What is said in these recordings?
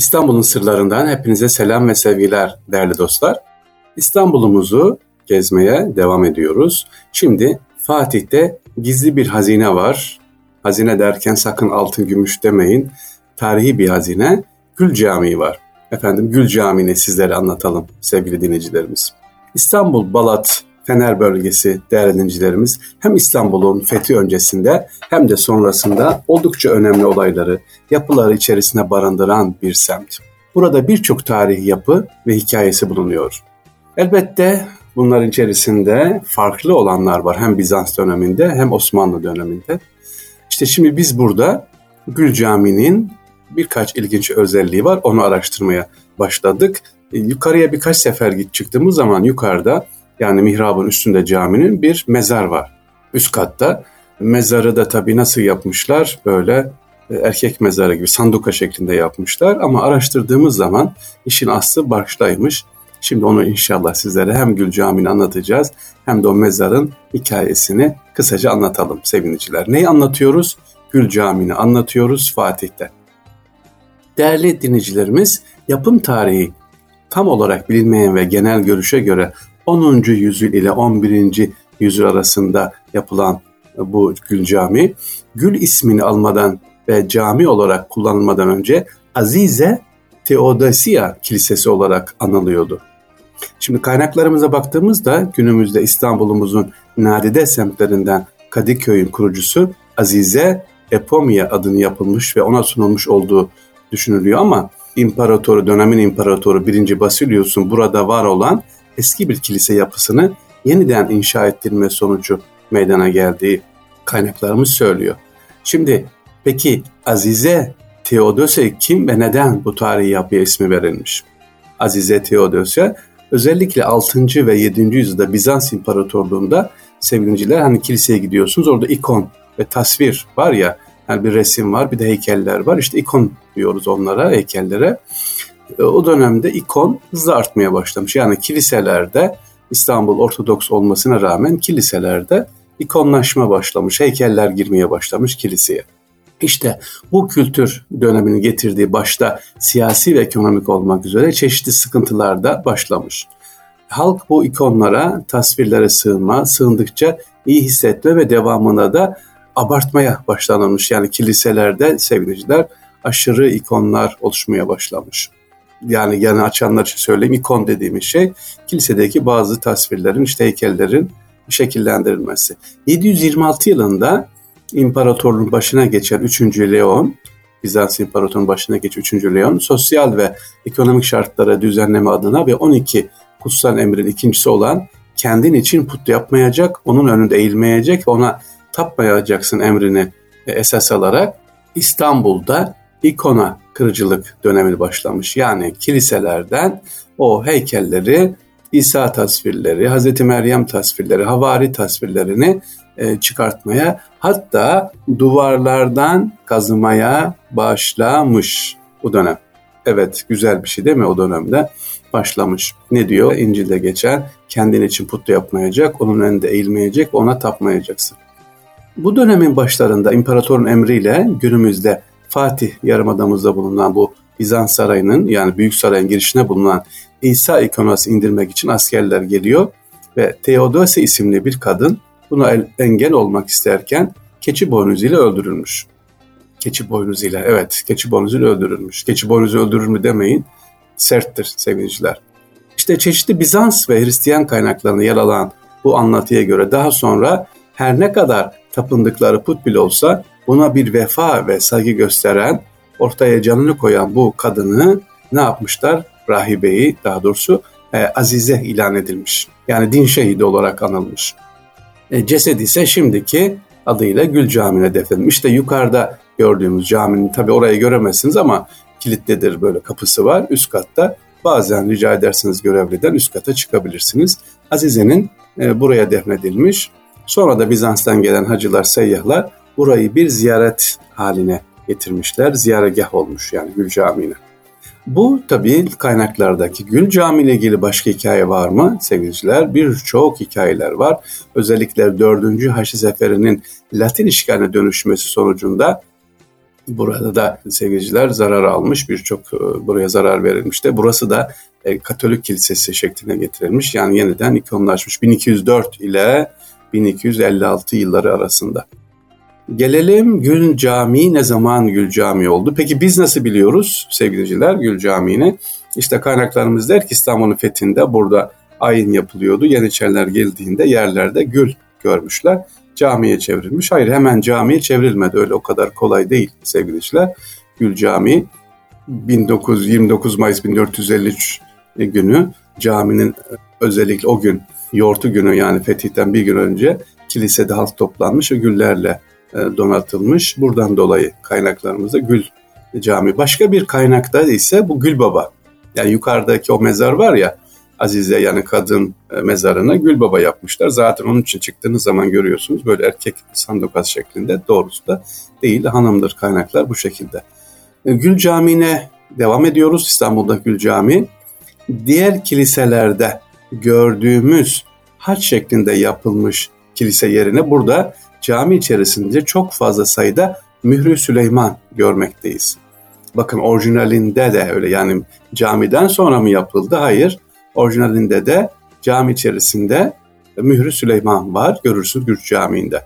İstanbul'un sırlarından hepinize selam ve sevgiler değerli dostlar. İstanbul'umuzu gezmeye devam ediyoruz. Şimdi Fatih'te gizli bir hazine var. Hazine derken sakın altın gümüş demeyin. Tarihi bir hazine. Gül Camii var. Efendim Gül Camii'ni sizlere anlatalım sevgili dinleyicilerimiz. İstanbul, Balat, Fener bölgesi değerli dinleyicilerimiz hem İstanbul'un fethi öncesinde hem de sonrasında oldukça önemli olayları, yapıları içerisine barındıran bir semt. Burada birçok tarihi yapı ve hikayesi bulunuyor. Elbette bunların içerisinde farklı olanlar var hem Bizans döneminde hem Osmanlı döneminde. İşte şimdi biz burada Gül Camii'nin birkaç ilginç özelliği var. Onu araştırmaya başladık. Yukarıya birkaç sefer git çıktığımız zaman yukarıda yani mihrabın üstünde caminin bir mezar var. Üst katta. Mezarı da tabii nasıl yapmışlar? Böyle e, erkek mezarı gibi sanduka şeklinde yapmışlar. Ama araştırdığımız zaman işin aslı başlaymış. Şimdi onu inşallah sizlere hem Gül Camii'ni anlatacağız hem de o mezarın hikayesini kısaca anlatalım sevgiliciler. Neyi anlatıyoruz? Gül Camii'ni anlatıyoruz Fatih'te. Değerli dinleyicilerimiz, yapım tarihi tam olarak bilinmeyen ve genel görüşe göre 10. yüzyıl ile 11. yüzyıl arasında yapılan bu Gül Cami, Gül ismini almadan ve cami olarak kullanılmadan önce Azize Teodosia Kilisesi olarak anılıyordu. Şimdi kaynaklarımıza baktığımızda günümüzde İstanbul'umuzun nadide semtlerinden Kadıköy'ün kurucusu Azize Epomia adını yapılmış ve ona sunulmuş olduğu düşünülüyor ama imparatoru, dönemin imparatoru 1. Basilius'un burada var olan eski bir kilise yapısını yeniden inşa ettirme sonucu meydana geldiği kaynaklarımız söylüyor. Şimdi peki Azize Theodosia kim ve neden bu tarihi yapıya ismi verilmiş? Azize Theodosia özellikle 6. ve 7. yüzyılda Bizans İmparatorluğu'nda sevgiliciler hani kiliseye gidiyorsunuz orada ikon ve tasvir var ya yani bir resim var bir de heykeller var işte ikon diyoruz onlara heykellere. E, o dönemde ikon hızla artmaya başlamış. Yani kiliselerde İstanbul Ortodoks olmasına rağmen kiliselerde ikonlaşma başlamış, heykeller girmeye başlamış kiliseye. İşte bu kültür döneminin getirdiği başta siyasi ve ekonomik olmak üzere çeşitli sıkıntılar da başlamış. Halk bu ikonlara, tasvirlere sığınma, sığındıkça iyi hissetme ve devamında da abartmaya başlanılmış. Yani kiliselerde sevgiliciler aşırı ikonlar oluşmaya başlamış yani yani açanlar için söyleyeyim ikon dediğimiz şey kilisedeki bazı tasvirlerin işte heykellerin şekillendirilmesi. 726 yılında imparatorluğun başına geçen 3. Leon Bizans İmparatorluğu'nun başına geçen 3. Leon sosyal ve ekonomik şartlara düzenleme adına ve 12 kutsal emrin ikincisi olan kendin için put yapmayacak, onun önünde eğilmeyecek ona tapmayacaksın emrini esas alarak İstanbul'da ikona kırıcılık dönemi başlamış. Yani kiliselerden o heykelleri, İsa tasvirleri, Hazreti Meryem tasvirleri, havari tasvirlerini e, çıkartmaya hatta duvarlardan kazımaya başlamış bu dönem. Evet güzel bir şey değil mi o dönemde başlamış. Ne diyor İncil'de geçer kendin için putlu yapmayacak, onun önünde eğilmeyecek, ona tapmayacaksın. Bu dönemin başlarında imparatorun emriyle günümüzde Fatih Yarımadamızda bulunan bu Bizans Sarayı'nın yani Büyük Saray'ın girişine bulunan İsa ikonası indirmek için askerler geliyor ve Theodosia isimli bir kadın buna engel olmak isterken keçi boynuzuyla öldürülmüş. Keçi boynuzuyla evet keçi boynuzuyla öldürülmüş. Keçi boynuzu öldürür mü demeyin serttir sevgiliciler. İşte çeşitli Bizans ve Hristiyan kaynaklarında yer alan bu anlatıya göre daha sonra her ne kadar tapındıkları put bile olsa buna bir vefa ve saygı gösteren, ortaya canını koyan bu kadını ne yapmışlar? Rahibeyi daha doğrusu e, Azize ilan edilmiş. Yani din şehidi olarak anılmış. E, cesedi ise şimdiki adıyla Gül Camii'ne defnedilmiş. İşte yukarıda gördüğümüz caminin tabi orayı göremezsiniz ama kilitlidir böyle kapısı var üst katta. Bazen rica ederseniz görevliden üst kata çıkabilirsiniz. Azize'nin e, buraya defnedilmiş. Sonra da Bizans'tan gelen hacılar, seyyahlar burayı bir ziyaret haline getirmişler. Ziyaregah olmuş yani Gül Camii'ne. Bu tabii kaynaklardaki Gül Camii ile ilgili başka hikaye var mı sevgiliciler? Birçok hikayeler var. Özellikle 4. Haçlı Seferi'nin Latin işgaline dönüşmesi sonucunda Burada da sevgiliciler zarar almış, birçok e, buraya zarar verilmiş de. Burası da e, Katolik Kilisesi şekline getirilmiş. Yani yeniden ikonlaşmış 1204 ile 1256 yılları arasında. Gelelim Gül Camii ne zaman Gül Camii oldu? Peki biz nasıl biliyoruz sevgiliciler Gül Camii'ni? İşte kaynaklarımız der ki İstanbul'un fethinde burada ayin yapılıyordu. Yeniçeriler geldiğinde yerlerde gül görmüşler. Camiye çevrilmiş. Hayır hemen camiye çevrilmedi. Öyle o kadar kolay değil sevgiliciler. Gül Camii 1929 Mayıs 1453 günü caminin özellikle o gün yortu günü yani fetihten bir gün önce kilisede halk toplanmış ve güllerle donatılmış. Buradan dolayı kaynaklarımızda Gül Cami. Başka bir kaynakta ise bu Gül Baba. Yani yukarıdaki o mezar var ya Azize yani kadın e, mezarına Gül Baba yapmışlar. Zaten onun için çıktığınız zaman görüyorsunuz böyle erkek sandukas şeklinde doğrusu da değil hanımdır kaynaklar bu şekilde. E, Gül Camii'ne devam ediyoruz İstanbul'da Gül Camii. Diğer kiliselerde gördüğümüz harç şeklinde yapılmış kilise yerine burada cami içerisinde çok fazla sayıda Mührü Süleyman görmekteyiz. Bakın orijinalinde de öyle yani camiden sonra mı yapıldı? Hayır. Orijinalinde de cami içerisinde Mührü Süleyman var. Görürsünüz Gürç Camii'nde.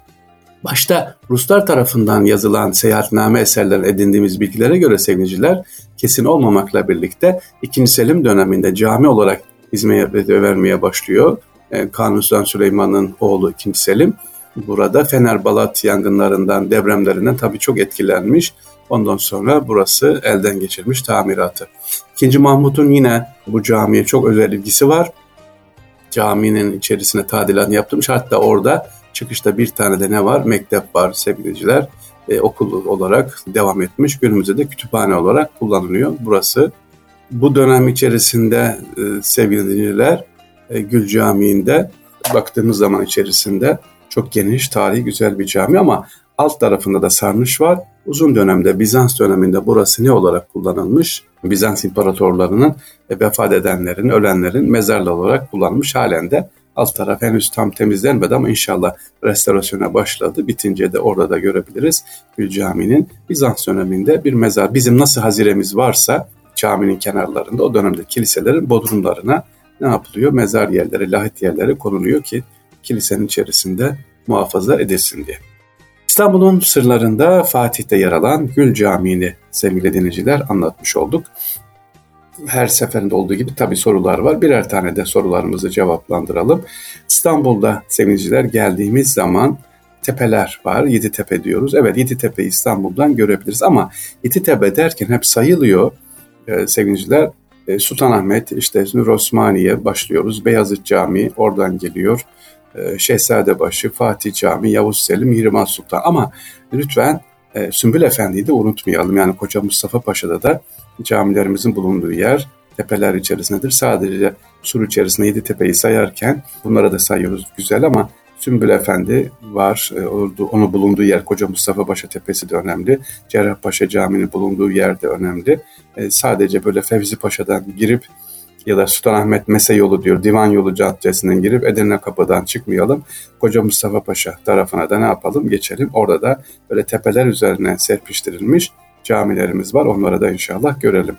Başta Ruslar tarafından yazılan seyahatname eserlerden edindiğimiz bilgilere göre sevgiliciler kesin olmamakla birlikte 2. Selim döneminde cami olarak hizmet vermeye başlıyor. E, Kanuni Sultan Süleyman'ın oğlu 2. Selim burada Fener Balat yangınlarından, depremlerinden tabii çok etkilenmiş. Ondan sonra burası elden geçirmiş tamiratı. İkinci Mahmut'un yine bu camiye çok özel ilgisi var. Caminin içerisine tadilat yaptırmış. Hatta orada çıkışta bir tane de ne var? Mektep var sevgiliciler. E, okul olarak devam etmiş. Günümüzde de kütüphane olarak kullanılıyor burası. Bu dönem içerisinde e, sevgili dinleyiciler e, Gül Camii'nde baktığımız zaman içerisinde çok geniş, tarihi güzel bir cami ama alt tarafında da sarnıç var. Uzun dönemde Bizans döneminde burası ne olarak kullanılmış? Bizans imparatorlarının e, vefat edenlerin, ölenlerin mezarlığı olarak kullanılmış halen de alt taraf henüz tam temizlenmedi ama inşallah restorasyona başladı. Bitince de orada da görebiliriz. Gül Camii'nin Bizans döneminde bir mezar. Bizim nasıl haziremiz varsa caminin kenarlarında o dönemde kiliselerin bodrumlarına ne yapılıyor? Mezar yerleri, lahit yerleri konuluyor ki kilisenin içerisinde muhafaza edilsin diye. İstanbul'un sırlarında Fatih'te yer alan Gül Camii'ni sevgili dinleyiciler anlatmış olduk. Her seferinde olduğu gibi tabii sorular var. Birer tane de sorularımızı cevaplandıralım. İstanbul'da sevgiliciler geldiğimiz zaman tepeler var. Yedi tepe diyoruz. Evet Yedi Tepe İstanbul'dan görebiliriz ama Yedi Tepe derken hep sayılıyor e, sevgiliciler. E, Sultanahmet, işte Nur Osmaniye başlıyoruz. Beyazıt Camii oradan geliyor. E, Şehzadebaşı, Fatih Camii, Yavuz Selim, Mihrimah Sultan. Ama lütfen e, Sümbül Efendi'yi de unutmayalım. Yani Koca Mustafa Paşa'da da camilerimizin bulunduğu yer tepeler içerisindedir. Sadece sur içerisinde yedi tepeyi sayarken bunlara da sayıyoruz güzel ama Sümbül Efendi var. E, onu bulunduğu yer Koca Mustafa Paşa Tepesi de önemli. Cerrahpaşa Camii'nin bulunduğu yer de önemli. Sadece böyle Fevzi Paşa'dan girip ya da Sultanahmet Mese yolu diyor Divan yolu caddesinden girip Edirne kapıdan çıkmayalım. Koca Mustafa Paşa tarafına da ne yapalım geçelim. Orada da böyle tepeler üzerine serpiştirilmiş camilerimiz var. Onları da inşallah görelim.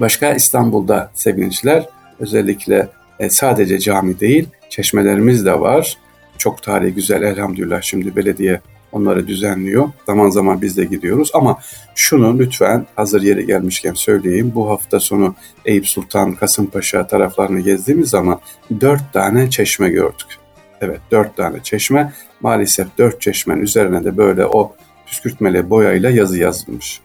Başka İstanbul'da sevgiliciler özellikle e, sadece cami değil çeşmelerimiz de var. Çok tarihi güzel elhamdülillah şimdi belediye onları düzenliyor. Zaman zaman biz de gidiyoruz ama şunu lütfen hazır yeri gelmişken söyleyeyim. Bu hafta sonu Eyüp Sultan, Kasımpaşa taraflarını gezdiğimiz zaman dört tane çeşme gördük. Evet dört tane çeşme. Maalesef dört çeşmenin üzerine de böyle o püskürtmeli boyayla yazı yazılmış.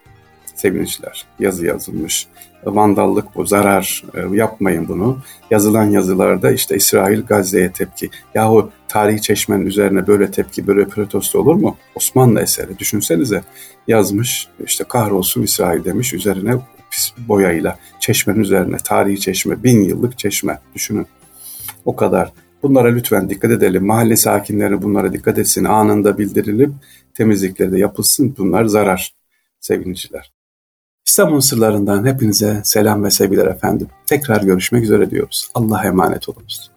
Sevgiliciler yazı yazılmış vandallık bu, zarar, e, yapmayın bunu. Yazılan yazılarda işte İsrail Gazze'ye tepki. Yahu tarihi çeşmenin üzerine böyle tepki, böyle protesto olur mu? Osmanlı eseri düşünsenize yazmış işte kahrolsun İsrail demiş üzerine pis boyayla çeşmenin üzerine tarihi çeşme, bin yıllık çeşme düşünün. O kadar. Bunlara lütfen dikkat edelim. Mahalle sakinleri bunlara dikkat etsin. Anında bildirilip temizlikleri de yapılsın. Bunlar zarar sevgiliciler. İstanbul sırlarından hepinize selam ve sevgiler efendim. Tekrar görüşmek üzere diyoruz. Allah'a emanet olunuz.